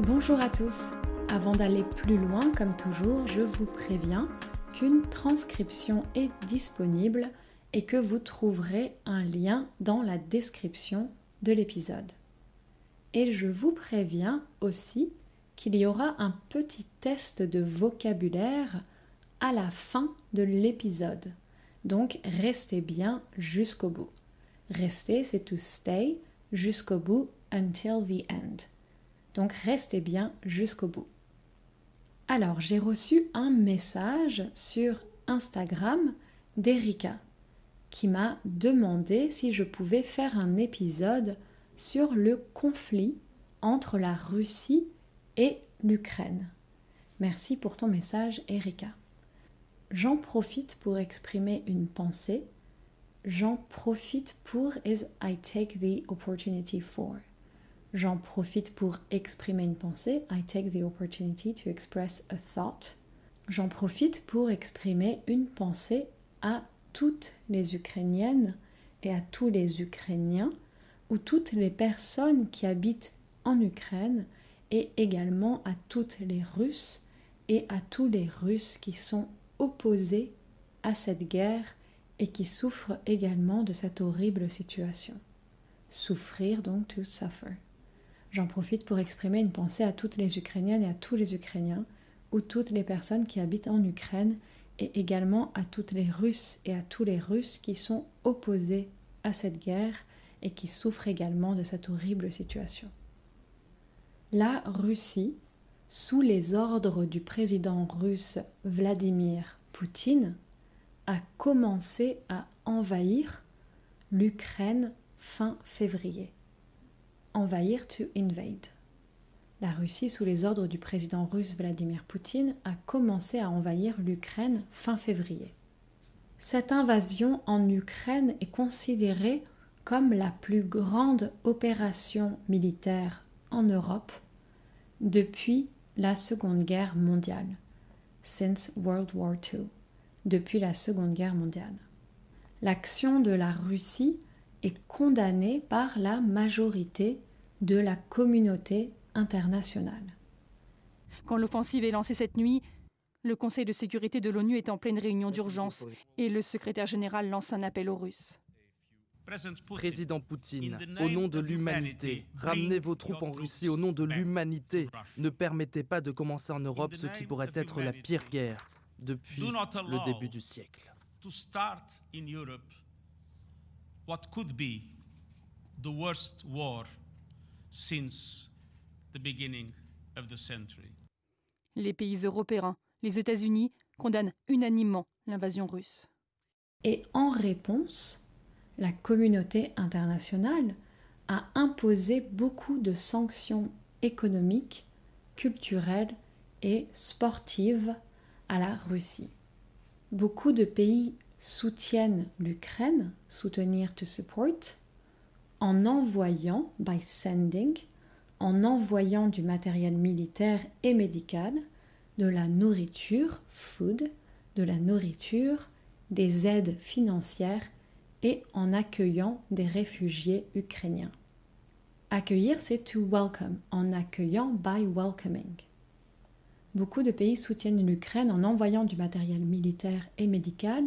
Bonjour à tous. Avant d'aller plus loin, comme toujours, je vous préviens qu'une transcription est disponible et que vous trouverez un lien dans la description de l'épisode. Et je vous préviens aussi qu'il y aura un petit test de vocabulaire à la fin de l'épisode. Donc restez bien jusqu'au bout. Rester, c'est to stay jusqu'au bout until the end. Donc restez bien jusqu'au bout. Alors, j'ai reçu un message sur Instagram d'Erika qui m'a demandé si je pouvais faire un épisode sur le conflit entre la Russie et l'Ukraine. Merci pour ton message, Erika. J'en profite pour exprimer une pensée. J'en profite pour is I take the opportunity for. J'en profite pour exprimer une pensée. I take the opportunity to express a thought. J'en profite pour exprimer une pensée à toutes les Ukrainiennes et à tous les Ukrainiens ou toutes les personnes qui habitent en Ukraine et également à toutes les Russes et à tous les Russes qui sont opposés à cette guerre et qui souffrent également de cette horrible situation. Souffrir donc to suffer. J'en profite pour exprimer une pensée à toutes les Ukrainiennes et à tous les Ukrainiens, ou toutes les personnes qui habitent en Ukraine, et également à toutes les Russes et à tous les Russes qui sont opposés à cette guerre et qui souffrent également de cette horrible situation. La Russie, sous les ordres du président russe Vladimir Poutine, a commencé à envahir l'Ukraine fin février envahir to invade. La Russie, sous les ordres du président russe Vladimir Poutine, a commencé à envahir l'Ukraine fin février. Cette invasion en Ukraine est considérée comme la plus grande opération militaire en Europe depuis la Seconde Guerre mondiale, since World War II, depuis la Seconde Guerre mondiale. L'action de la Russie est condamnée par la majorité de la communauté internationale. Quand l'offensive est lancée cette nuit, le Conseil de sécurité de l'ONU est en pleine réunion d'urgence et le secrétaire général lance un appel aux Russes. Président Poutine, au nom de l'humanité, ramenez vos troupes en Russie au nom de l'humanité. Ne permettez pas de commencer en Europe ce qui pourrait être la pire guerre depuis le début du siècle what could be the worst war since the beginning of the century. Les pays européens, les États-Unis condamnent unanimement l'invasion russe. Et en réponse, la communauté internationale a imposé beaucoup de sanctions économiques, culturelles et sportives à la Russie. Beaucoup de pays soutiennent l'Ukraine, soutenir to support, en envoyant, by sending, en envoyant du matériel militaire et médical, de la nourriture, food, de la nourriture, des aides financières et en accueillant des réfugiés ukrainiens. Accueillir, c'est to welcome, en accueillant by welcoming. Beaucoup de pays soutiennent l'Ukraine en envoyant du matériel militaire et médical,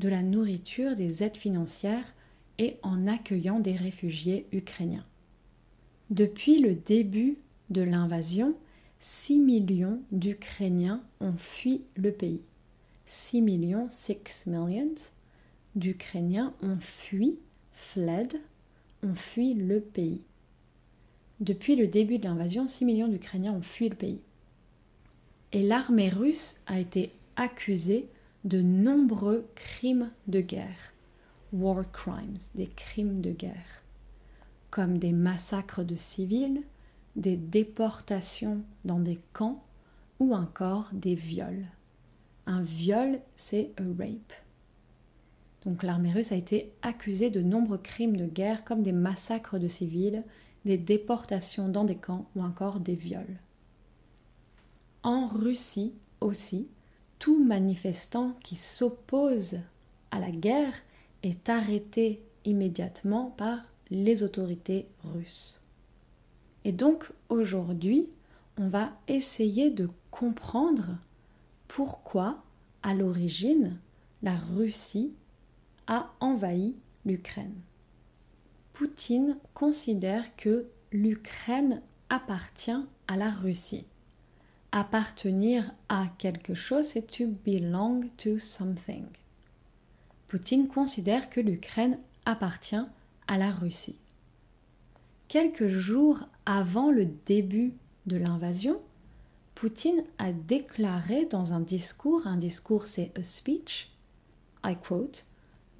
de la nourriture, des aides financières et en accueillant des réfugiés ukrainiens. Depuis le début de l'invasion, 6 millions d'Ukrainiens ont fui le pays. 6 millions, 6 millions d'Ukrainiens ont fui, fled, ont fui le pays. Depuis le début de l'invasion, 6 millions d'Ukrainiens ont fui le pays. Et l'armée russe a été accusée de nombreux crimes de guerre, war crimes, des crimes de guerre, comme des massacres de civils, des déportations dans des camps ou encore des viols. Un viol, c'est a rape. Donc l'armée russe a été accusée de nombreux crimes de guerre comme des massacres de civils, des déportations dans des camps ou encore des viols. En Russie aussi, tout manifestant qui s'oppose à la guerre est arrêté immédiatement par les autorités russes. Et donc aujourd'hui, on va essayer de comprendre pourquoi, à l'origine, la Russie a envahi l'Ukraine. Poutine considère que l'Ukraine appartient à la Russie. Appartenir à quelque chose, c'est to belong to something. Poutine considère que l'Ukraine appartient à la Russie. Quelques jours avant le début de l'invasion, Poutine a déclaré dans un discours, un discours c'est a speech, I quote,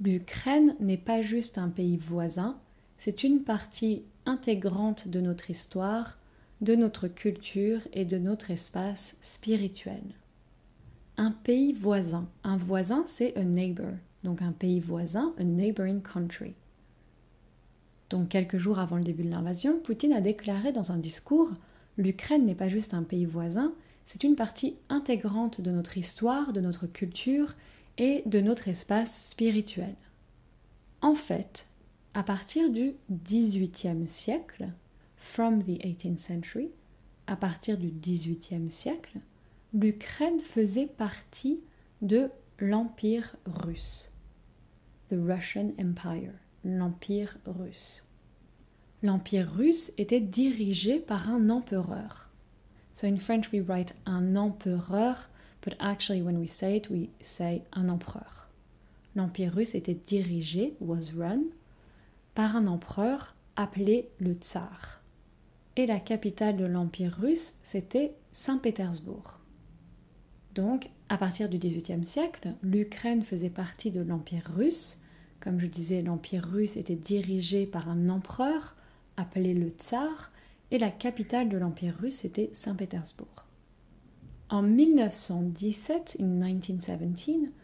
L'Ukraine n'est pas juste un pays voisin, c'est une partie intégrante de notre histoire, de notre culture et de notre espace spirituel. Un pays voisin. Un voisin, c'est a neighbor. Donc un pays voisin, a neighboring country. Donc quelques jours avant le début de l'invasion, Poutine a déclaré dans un discours L'Ukraine n'est pas juste un pays voisin, c'est une partie intégrante de notre histoire, de notre culture et de notre espace spirituel. En fait, à partir du XVIIIe siècle, from the 18th century, à partir du XVIIIe siècle, l'Ukraine faisait partie de l'Empire russe. The Russian Empire, l'Empire russe. L'Empire russe était dirigé par un empereur. So in French we write un empereur, but actually when we say it we say un empereur. L'Empire russe était dirigé, was run, par un empereur appelé le tsar. Et la capitale de l'Empire russe, c'était Saint-Pétersbourg. Donc, à partir du XVIIIe siècle, l'Ukraine faisait partie de l'Empire russe. Comme je disais, l'Empire russe était dirigé par un empereur appelé le tsar, et la capitale de l'Empire russe était Saint-Pétersbourg. En 1917, in 1917,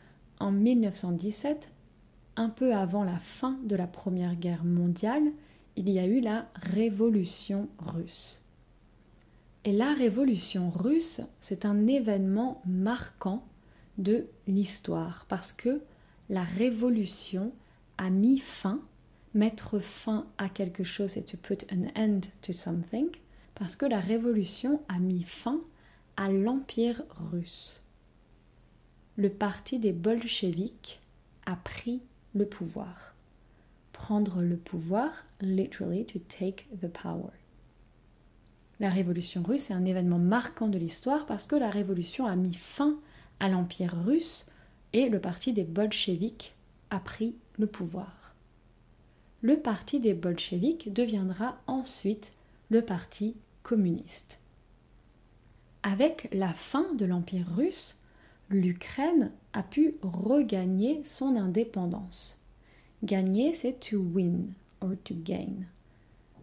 en 1917, un peu avant la fin de la Première Guerre mondiale, il y a eu la Révolution russe. Et la Révolution russe, c'est un événement marquant de l'histoire parce que la Révolution a mis fin, mettre fin à quelque chose et to put an end to something, parce que la Révolution a mis fin à l'Empire russe. Le parti des bolcheviks a pris le pouvoir. Le pouvoir, literally to take the power. La révolution russe est un événement marquant de l'histoire parce que la révolution a mis fin à l'empire russe et le parti des bolcheviks a pris le pouvoir. Le parti des bolcheviks deviendra ensuite le parti communiste. Avec la fin de l'empire russe, l'Ukraine a pu regagner son indépendance. Gagner, c'est to win or to gain.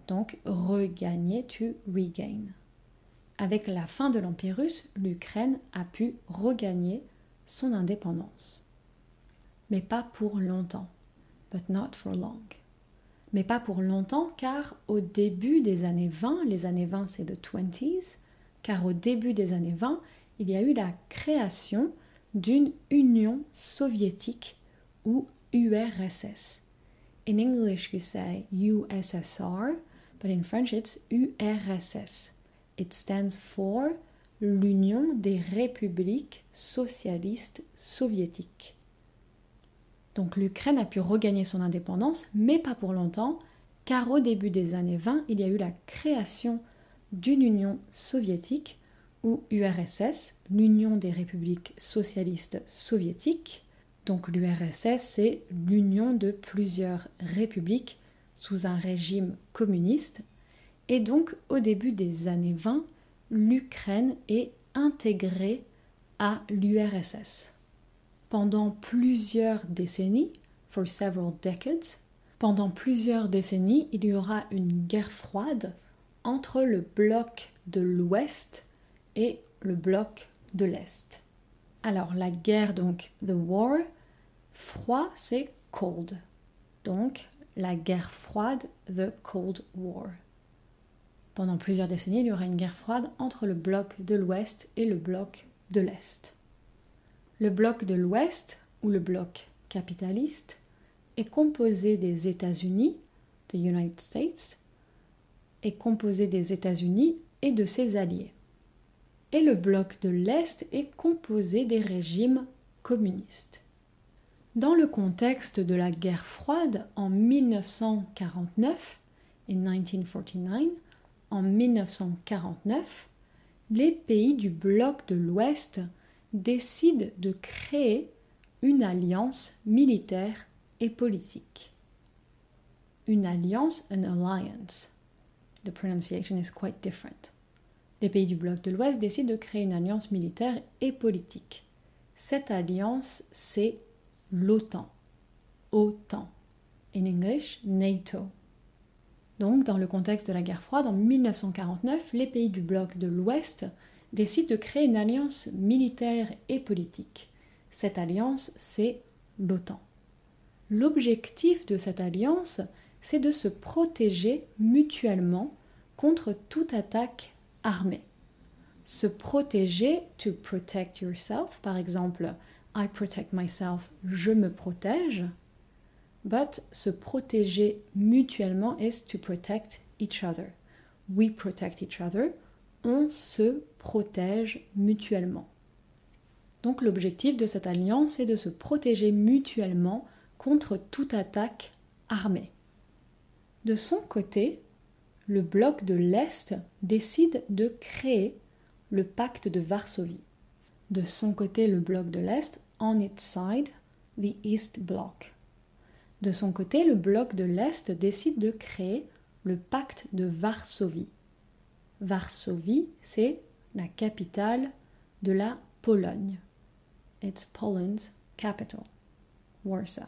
Donc regagner, to regain. Avec la fin de l'Empire russe, l'Ukraine a pu regagner son indépendance. Mais pas pour longtemps. But not for long. Mais pas pour longtemps car au début des années 20, les années 20 c'est the 20s, car au début des années 20, il y a eu la création d'une Union soviétique ou URSS. In English, you say USSR, but in French, it's URSS. It stands for l'Union des républiques socialistes soviétiques. Donc l'Ukraine a pu regagner son indépendance, mais pas pour longtemps, car au début des années 20, il y a eu la création d'une Union soviétique ou URSS, l'Union des républiques socialistes soviétiques. Donc l'URSS, c'est l'union de plusieurs républiques sous un régime communiste. Et donc au début des années 20, l'Ukraine est intégrée à l'URSS. Pendant plusieurs décennies, pendant plusieurs décennies, il y aura une guerre froide entre le bloc de l'Ouest et le bloc de l'Est. Alors la guerre, donc the war, froid c'est cold. Donc la guerre froide, the Cold War. Pendant plusieurs décennies, il y aura une guerre froide entre le bloc de l'Ouest et le bloc de l'Est. Le bloc de l'Ouest, ou le bloc capitaliste, est composé des États-Unis, the United States, est composé des États-Unis et de ses alliés. Et le bloc de l'Est est composé des régimes communistes. Dans le contexte de la guerre froide en 1949, in 1949, en 1949, les pays du bloc de l'Ouest décident de créer une alliance militaire et politique. Une alliance, an alliance. The pronunciation is quite different. Les pays du bloc de l'Ouest décident de créer une alliance militaire et politique. Cette alliance, c'est l'OTAN. OTAN. In English, NATO. Donc, dans le contexte de la guerre froide, en 1949, les pays du bloc de l'Ouest décident de créer une alliance militaire et politique. Cette alliance, c'est l'OTAN. L'objectif de cette alliance, c'est de se protéger mutuellement contre toute attaque armée. Se protéger, to protect yourself, par exemple, I protect myself, je me protège. But se protéger mutuellement is to protect each other. We protect each other. On se protège mutuellement. Donc l'objectif de cette alliance est de se protéger mutuellement contre toute attaque armée. De son côté, le bloc de l'Est décide de créer le pacte de Varsovie. De son côté, le bloc de l'Est, on its side, the East Bloc. De son côté, le bloc de l'Est décide de créer le pacte de Varsovie. Varsovie, c'est la capitale de la Pologne. It's Poland's capital, Warsaw.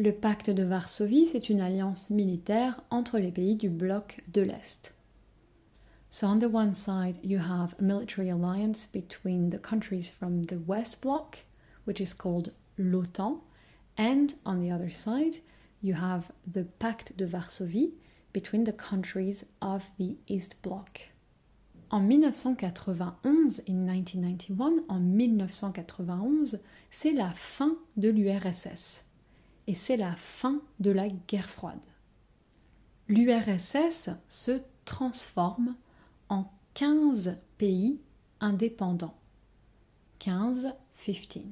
Le pacte de Varsovie, c'est une alliance militaire entre les pays du bloc de l'Est. So, on the one side, you have a military alliance between the countries from the West Bloc, which is called l'OTAN, and on the other side, you have the Pacte de Varsovie between the countries of the East Bloc. En 1991, in 1991, en 1991, c'est la fin de l'URSS et c'est la fin de la guerre froide. L'URSS se transforme en 15 pays indépendants. 15, 15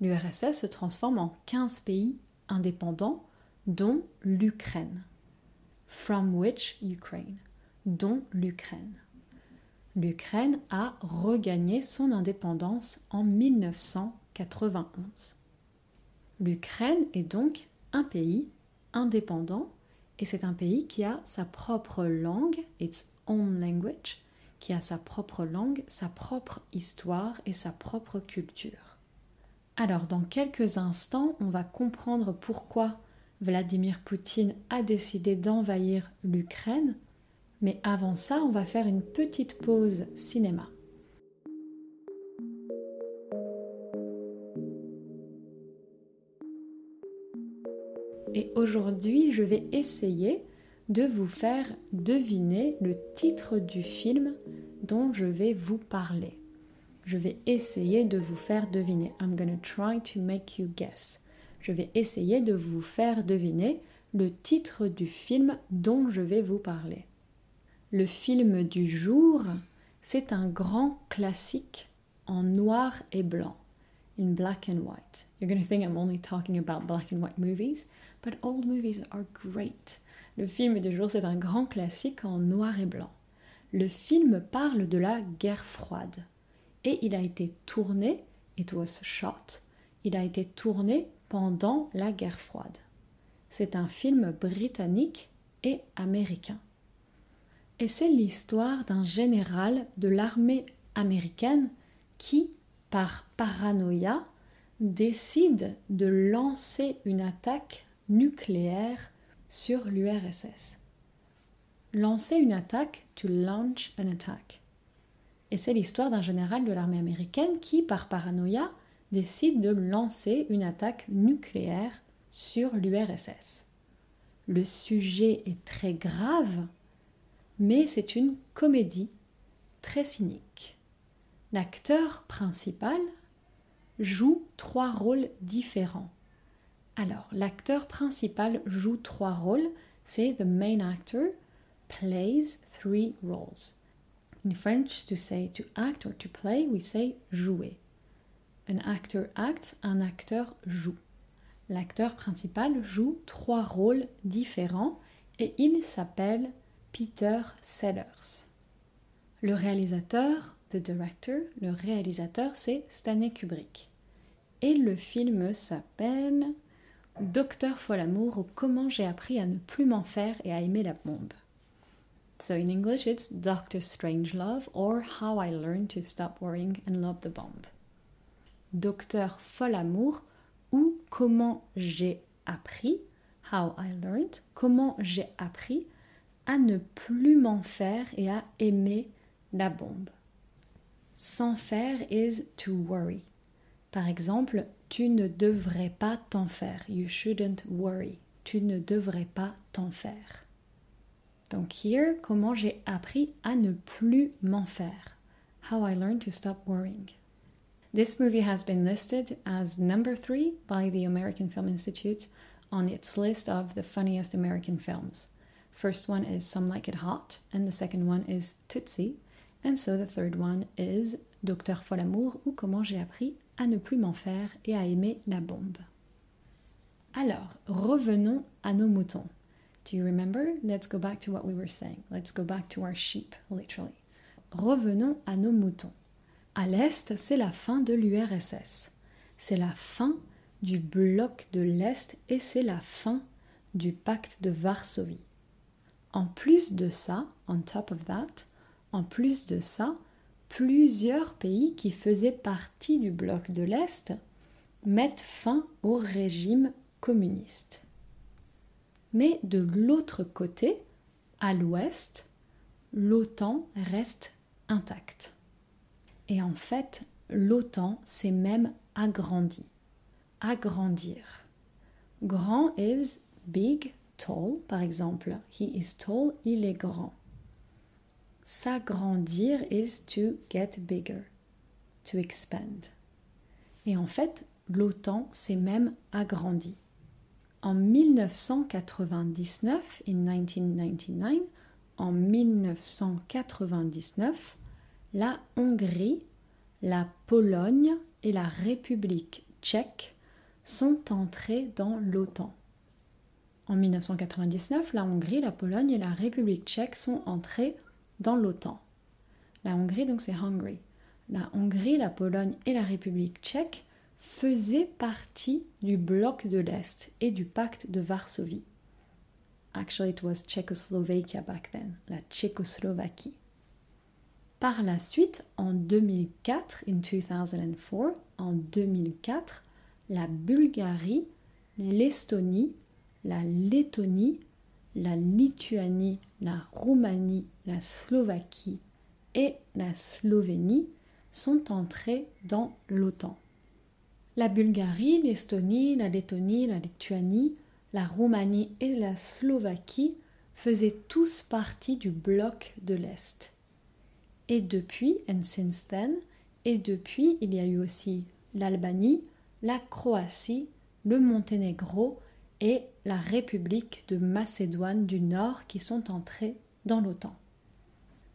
l'URSS se transforme en 15 pays indépendants, dont l'Ukraine. From which Ukraine, dont l'Ukraine. L'Ukraine a regagné son indépendance en 1991. L'Ukraine est donc un pays indépendant et c'est un pays qui a sa propre langue, its own language, qui a sa propre langue, sa propre histoire et sa propre culture. Alors, dans quelques instants, on va comprendre pourquoi Vladimir Poutine a décidé d'envahir l'Ukraine. Mais avant ça, on va faire une petite pause cinéma. Et aujourd'hui, je vais essayer de vous faire deviner le titre du film dont je vais vous parler. Je vais essayer de vous faire deviner. I'm gonna try to make you guess. Je vais essayer de vous faire deviner le titre du film dont je vais vous parler. Le film du jour, c'est un grand classique en noir et blanc, in black and white. You're going to think I'm only talking about black and white movies, but old movies are great. Le film du jour, c'est un grand classique en noir et blanc. Le film parle de la guerre froide et il a été tourné, it was shot, il a été tourné pendant la guerre froide. C'est un film britannique et américain. Et c'est l'histoire d'un général de l'armée américaine qui, par paranoïa, décide de lancer une attaque nucléaire sur l'URSS. Lancer une attaque, to launch an attack. Et c'est l'histoire d'un général de l'armée américaine qui, par paranoïa, décide de lancer une attaque nucléaire sur l'URSS. Le sujet est très grave, mais c'est une comédie très cynique. L'acteur principal joue trois rôles différents. Alors, l'acteur principal joue trois rôles, c'est the main actor plays three roles. In French, to say to act or to play, we say jouer. An actor acts, un acteur joue. L'acteur principal joue trois rôles différents et il s'appelle Peter Sellers. Le réalisateur, the director, le réalisateur c'est Stanley Kubrick. Et le film s'appelle Docteur Folamour ou Comment j'ai appris à ne plus m'en faire et à aimer la bombe. So in English it's Doctor Strangelove or How I Learned to Stop Worrying and Love the Bomb. Docteur Folamour ou Comment j'ai appris, How I Learned, comment j'ai appris à ne plus m'en faire et à aimer la bombe. S'en faire is to worry. Par exemple, tu ne devrais pas t'en faire. You shouldn't worry. Tu ne devrais pas t'en faire. Donc here, comment j'ai appris à ne plus m'en faire. How I learned to stop worrying. This movie has been listed as number three by the American Film Institute on its list of the funniest American films. First one is Some Like It Hot, and the second one is Tootsie, and so the third one is Docteur Folamour ou Comment j'ai appris à ne plus m'en faire et à aimer la bombe? Alors, revenons à nos moutons. Do you remember? Let's go back to what we were saying. Let's go back to our sheep, literally. Revenons à nos moutons. À l'Est, c'est la fin de l'URSS. C'est la fin du bloc de l'Est et c'est la fin du pacte de Varsovie. En plus de ça, on top of that, en plus de ça, plusieurs pays qui faisaient partie du bloc de l'Est mettent fin au régime communiste. Mais de l'autre côté, à l'ouest, l'OTAN reste intacte. Et en fait, l'OTAN s'est même agrandie. Agrandir. Grand is big, tall, par exemple. He is tall, il est grand. S'agrandir is to get bigger, to expand. Et en fait, l'OTAN s'est même agrandie. En 1999, in 1999, en 1999, la Hongrie, la Pologne et la République tchèque sont entrées dans l'OTAN. En 1999, la Hongrie, la Pologne et la République tchèque sont entrées dans l'OTAN. La Hongrie, donc c'est Hungary. La Hongrie, la Pologne et la République tchèque faisaient partie du bloc de l'Est et du pacte de Varsovie. Actually, it was Czechoslovakia back then, la Tchécoslovaquie. Par la suite, en 2004, in 2004, en 2004, la Bulgarie, l'Estonie, la Lettonie, la Lituanie, la Roumanie, la Slovaquie et la Slovénie sont entrés dans l'OTAN. La Bulgarie, l'Estonie, la Lettonie, la Lituanie, la Roumanie et la Slovaquie faisaient tous partie du bloc de l'Est. Et depuis, and et depuis, il y a eu aussi l'Albanie, la Croatie, le Monténégro et la République de Macédoine du Nord qui sont entrés dans l'OTAN.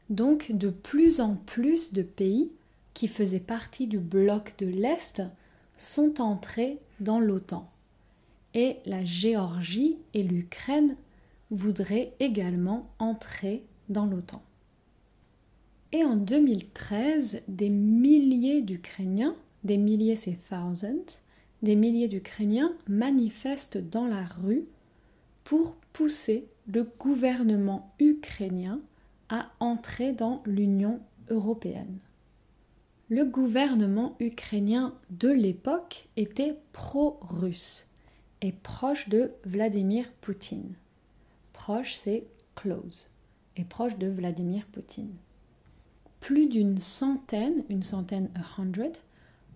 Donc de plus en plus de pays qui faisaient partie du bloc de l'Est sont entrés dans l'OTAN. Et la Géorgie et l'Ukraine voudraient également entrer dans l'OTAN. Et en 2013, des milliers d'Ukrainiens, des milliers c'est thousands, des milliers d'Ukrainiens manifestent dans la rue pour pousser le gouvernement ukrainien à entrer dans l'Union européenne. Le gouvernement ukrainien de l'époque était pro-russe et proche de Vladimir Poutine. Proche, c'est close, et proche de Vladimir Poutine. Plus d'une centaine, une centaine, a hundred,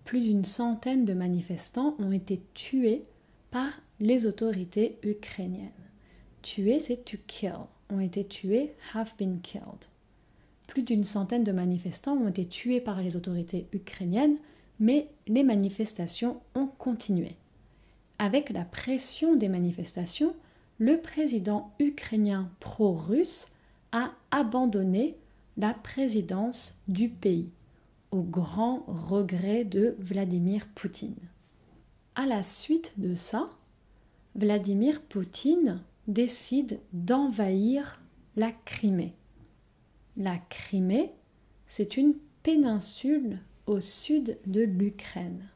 plus d'une centaine de manifestants ont été tués par les autorités ukrainiennes. Tuer, c'est to kill. Ont été tués, have been killed. Plus d'une centaine de manifestants ont été tués par les autorités ukrainiennes, mais les manifestations ont continué. Avec la pression des manifestations, le président ukrainien pro-russe a abandonné la présidence du pays, au grand regret de Vladimir Poutine. À la suite de ça, Vladimir Poutine décide d'envahir la Crimée. La Crimée, c'est une péninsule au sud de l'Ukraine.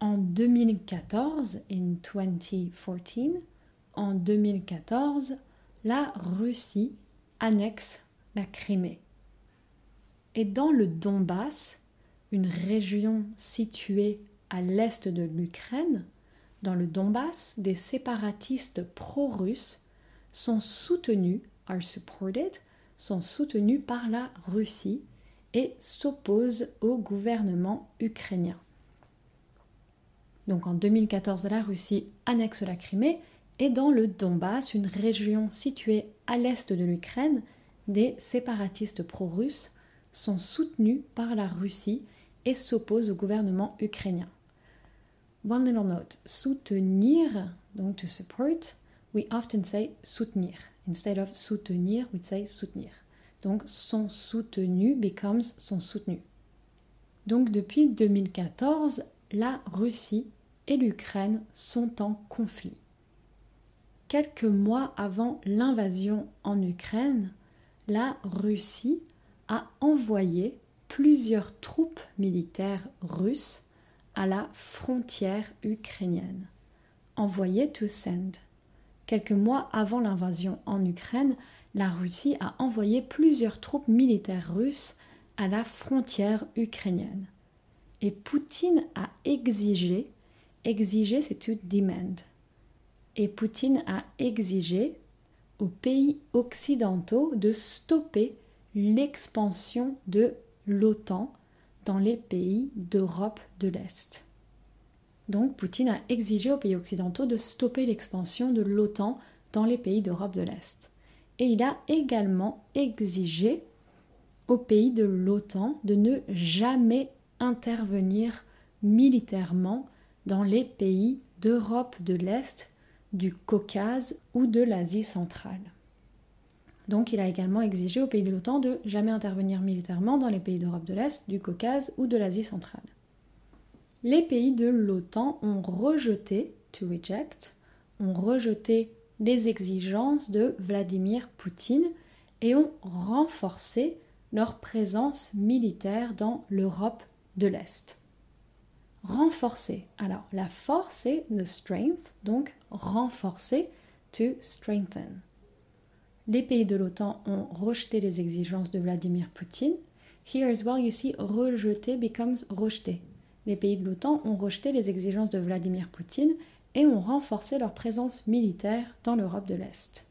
En 2014, in 2014, en 2014, la Russie annexe la Crimée. Et dans le Donbass, une région située à l'est de l'Ukraine, dans le Donbass, des séparatistes pro-russes sont soutenus, sont soutenus par la Russie et s'opposent au gouvernement ukrainien. Donc en 2014, la Russie annexe la Crimée et dans le Donbass, une région située à l'est de l'Ukraine, des séparatistes pro-russes sont soutenus par la Russie et s'opposent au gouvernement ukrainien. One little note, soutenir, donc to support, we often say soutenir. Instead of soutenir, we say soutenir. Donc sont soutenus becomes sont soutenus. Donc depuis 2014, la Russie et l'Ukraine sont en conflit. Quelques mois avant l'invasion en Ukraine, la Russie a envoyé plusieurs troupes militaires russes à la frontière ukrainienne. Envoyé to send. Quelques mois avant l'invasion en Ukraine, la Russie a envoyé plusieurs troupes militaires russes à la frontière ukrainienne. Et Poutine a exigé, exigé c'est to demand. Et Poutine a exigé aux pays occidentaux de stopper l'expansion de l'OTAN dans les pays d'Europe de l'Est. Donc Poutine a exigé aux pays occidentaux de stopper l'expansion de l'OTAN dans les pays d'Europe de l'Est. Et il a également exigé aux pays de l'OTAN de ne jamais intervenir militairement dans les pays d'Europe de l'Est, du Caucase ou de l'Asie centrale. Donc il a également exigé aux pays de l'OTAN de jamais intervenir militairement dans les pays d'Europe de l'Est, du Caucase ou de l'Asie centrale. Les pays de l'OTAN ont rejeté, to reject, ont rejeté les exigences de Vladimir Poutine et ont renforcé leur présence militaire dans l'Europe de l'Est. Renforcer. Alors, la force est the strength, donc renforcer, to strengthen les pays de l'OTAN ont rejeté les exigences de Vladimir Poutine. Here as well, you see, rejeté becomes rejeté. Les pays de l'OTAN ont rejeté les exigences de Vladimir Poutine et ont renforcé leur présence militaire dans l'Europe de l'Est.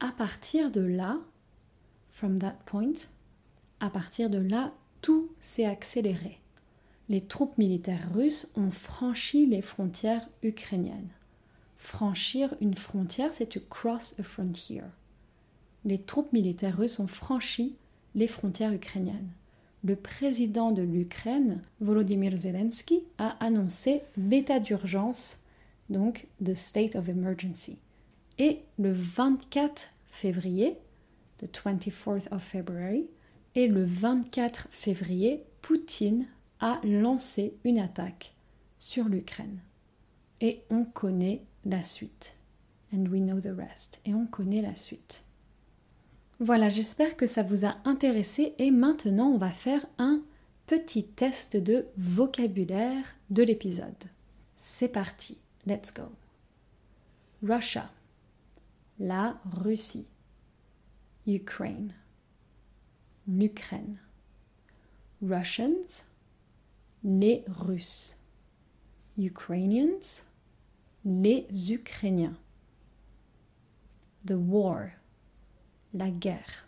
À partir de là, from that point, à partir de là, tout s'est accéléré. Les troupes militaires russes ont franchi les frontières ukrainiennes. Franchir une frontière, c'est to cross a frontier. Les troupes militaires russes ont franchi les frontières ukrainiennes. Le président de l'Ukraine, Volodymyr Zelensky, a annoncé l'état d'urgence, donc the state of emergency. Et le 24 février, the 24th of February, et le 24 février, Poutine a lancé une attaque sur l'Ukraine. Et on connaît la suite. Et on connaît la suite. Voilà, j'espère que ça vous a intéressé et maintenant on va faire un petit test de vocabulaire de l'épisode. C'est parti, let's go. Russia, la Russie. Ukraine, l'Ukraine. Russians, les Russes. Ukrainians, les Ukrainiens. The war, la guerre.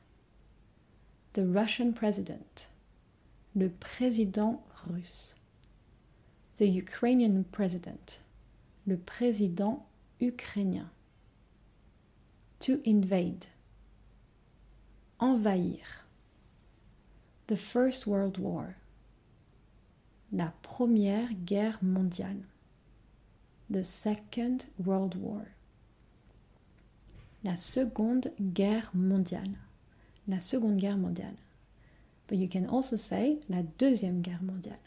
The Russian president, le président russe. The Ukrainian president, le président ukrainien. To invade, envahir. The First World War, la Première Guerre mondiale the Second World War. La Seconde Guerre mondiale. la Seconde Guerre mondiale. But you can also say la Deuxième Guerre mondiale.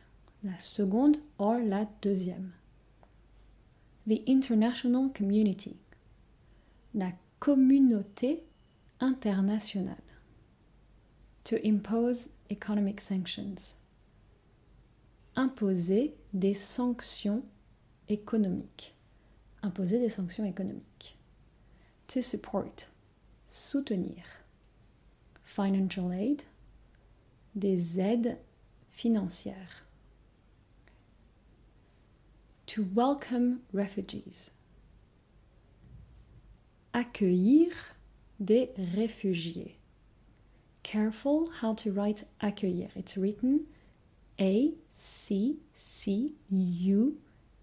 La seconde or la deuxième. The international community. La communauté internationale. To impose economic sanctions. Imposer des sanctions économiques. Imposer des sanctions économiques. To support. Soutenir. Financial aid. Des aides financières. To welcome refugees. Accueillir des réfugiés. Careful how to write accueillir. It's written A C C U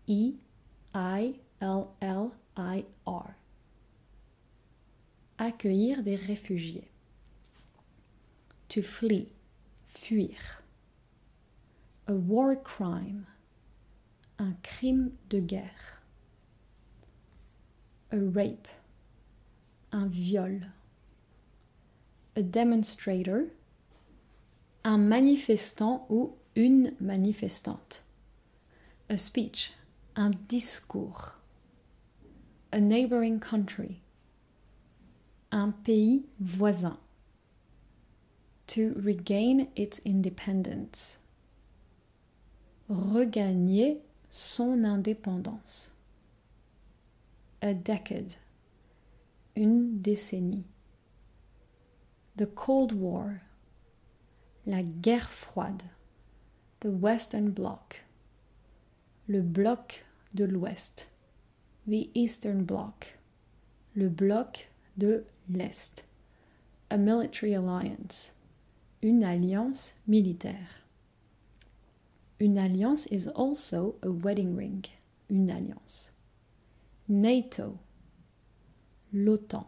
E I L L I R. Accueillir des réfugiés. To flee. Fuir. A war crime. Un crime de guerre. A rape. Un viol. A demonstrator. Un manifestant ou une manifestante. A speech. Un discours. A neighboring country. Un pays voisin. To regain its independence. Regagner son indépendance. A decade. Une décennie. The Cold War. La guerre froide. The Western Bloc. Le bloc de l'Ouest. The Eastern Bloc. Le bloc de l'Est. A military alliance. Une alliance militaire. Une alliance is also a wedding ring. Une alliance. NATO. L'OTAN.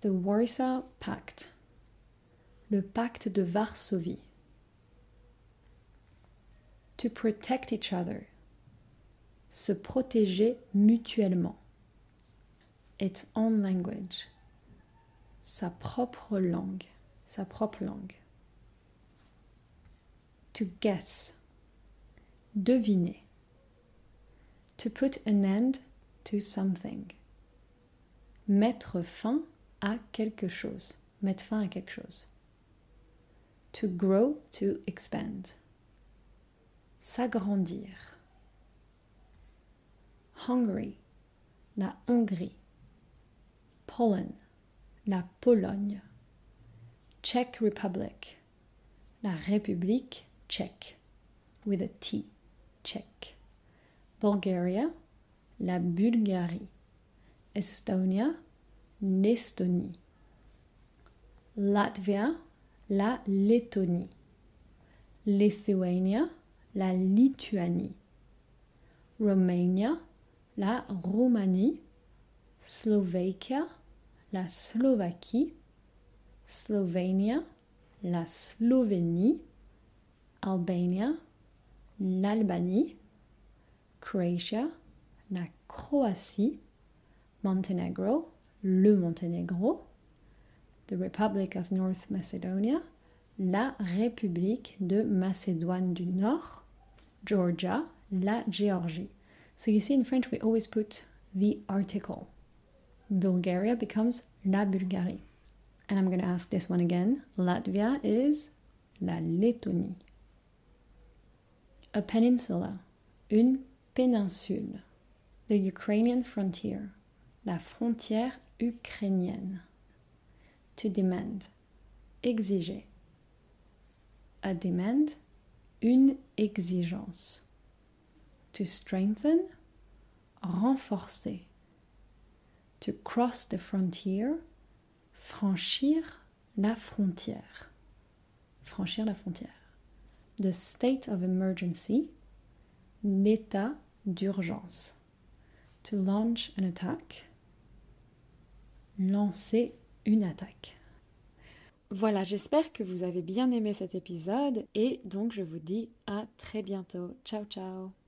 The Warsaw Pact. Le pacte de Varsovie. To protect each other. Se protéger mutuellement. Its own language. Sa propre langue. Sa propre langue. To guess. Deviner. To put an end to something. Mettre fin à quelque chose. Mettre fin à quelque chose. To grow, to expand. S'agrandir. Hungary, la Hongrie. Poland, la Pologne. Czech Republic, la République tchèque, with a T, tchèque. Bulgaria, la Bulgarie. Estonia, l'Estonie. Latvia, la Lettonie. Lithuania, la Lituanie. Romania, la Roumanie. Slovakia, la Slovaquie. Slovenia, la Slovénie. Albania, l'Albanie. Croatia, la Croatie. Montenegro, le Monténégro. The Republic of North Macedonia, la République de Macédoine du Nord. Georgia, la Géorgie. So you see in French we always put the article. Bulgaria becomes la Bulgarie. And I'm going to ask this one again. Latvia is la Lettonie. A peninsula, une péninsule. The Ukrainian frontier, la frontière ukrainienne. To demand, exiger. A demand, une exigence. To strengthen, renforcer. To cross the frontier, franchir la frontière. Franchir la frontière. The state of emergency, l'état d'urgence. To launch an attack, lancer une attaque. Voilà, j'espère que vous avez bien aimé cet épisode et donc je vous dis à très bientôt. Ciao ciao